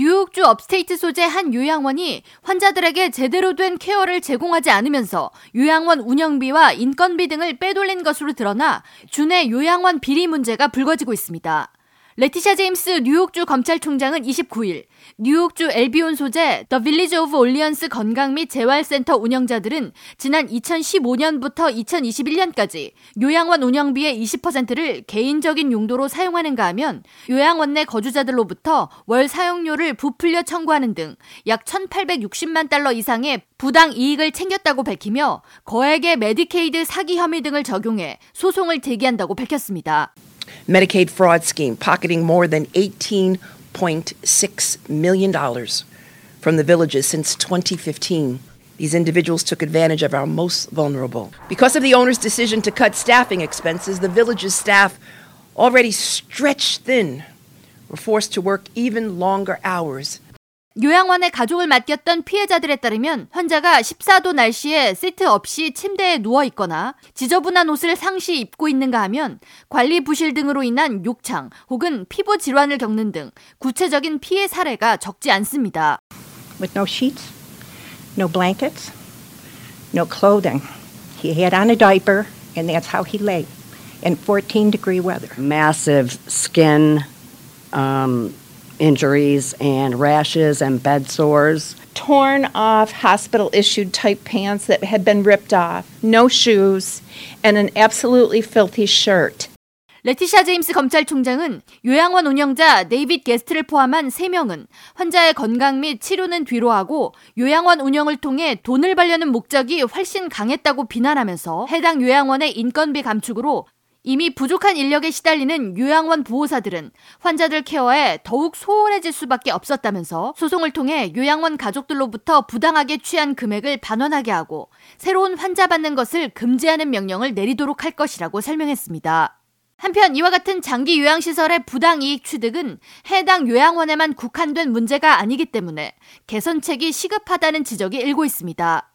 뉴욕주 upstate 소재 한 요양원이 환자들에게 제대로 된 care를 제공하지 않으면서 요양원 운영비와 인건비 등을 빼돌린 것으로 드러나 주내 요양원 비리 문제가 불거지고 있습니다. 레티샤 제임스 뉴욕주 검찰총장은 29일 뉴욕주 엘비온 소재 더 빌리지 오브 올리언스 건강 및 재활센터 운영자들은 지난 2015년부터 2021년까지 요양원 운영비의 20%를 개인적인 용도로 사용하는가 하면 요양원 내 거주자들로부터 월 사용료를 부풀려 청구하는 등 약 1,860만 달러 이상의 부당 이익을 챙겼다고 밝히며 거액의 메디케이드 사기 혐의 등을 적용해 소송을 제기한다고 밝혔습니다. Medicaid fraud scheme, pocketing more than $18.6 million from the villages since 2015. These individuals took advantage of our most vulnerable. Because of the owner's decision to cut staffing expenses, the village's staff, already stretched thin, were forced to work even longer hours 요양원에 가족을 맡겼던 피해자들에 따르면 환자가 14도 날씨에 시트 없이 침대에 누워 있거나 지저분한 옷을 상시 입고 있는가 하면 관리 부실 등으로 인한 욕창 혹은 피부 질환을 겪는 등 구체적인 피해 사례가 적지 않습니다. With no sheets, no blankets, no clothing. He had on a diaper and that's how he lay in 14 degree weather. Massive skin um, injuries and rashes and bed sores. Torn off hospital issued tight pants that had been ripped off, no shoes, and an absolutely filthy shirt. 레티샤 제임스 검찰총장은 요양원 운영자 네이빗 게스트를 포함한 3명은 환자의 건강 및 치료는 뒤로 하고 요양원 운영을 통해 돈을 벌려는 목적이 훨씬 강했다고 비난하면서 해당 요양원의 인건비 감축으로 이미 부족한 인력에 시달리는 요양원 보호사들은 환자들 케어에 더욱 소홀해질 수밖에 없었다면서 소송을 통해 요양원 가족들로부터 부당하게 취한 금액을 반환하게 하고 새로운 환자 받는 것을 금지하는 명령을 내리도록 할 것이라고 설명했습니다. 한편 이와 같은 장기 요양시설의 부당 이익 취득은 해당 요양원에만 국한된 문제가 아니기 때문에 개선책이 시급하다는 지적이 일고 있습니다.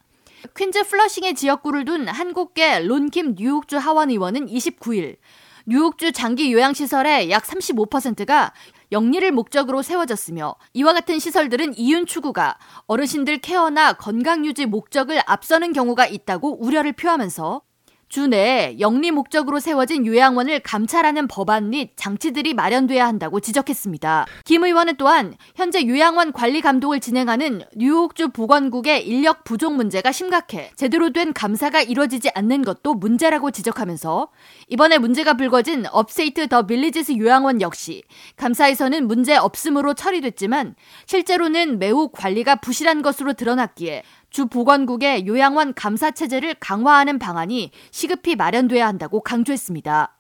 퀸즈 플러싱의 지역구를 둔 한국계 론킴 뉴욕주 하원 의원은 29일 뉴욕주 장기 요양시설의 약 35%가 영리를 목적으로 세워졌으며 이와 같은 시설들은 이윤 추구가 어르신들 케어나 건강 유지 목적을 앞서는 경우가 있다고 우려를 표하면서 주내에 영리 목적으로 세워진 요양원을 감찰하는 법안 및 장치들이 마련돼야 한다고 지적했습니다. 김 의원은 또한 현재 요양원 관리 감독을 진행하는 뉴욕주 보건국의 인력 부족 문제가 심각해 제대로 된 감사가 이루어지지 않는 것도 문제라고 지적하면서 이번에 문제가 불거진 업세이트 더 빌리지스 요양원 역시 감사에서는 문제 없음으로 처리됐지만 실제로는 매우 관리가 부실한 것으로 드러났기에 주 보건국의 요양원 감사 체제를 강화하는 방안이 시급히 마련돼야 한다고 강조했습니다.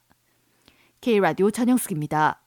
K라디오 전영숙입니다.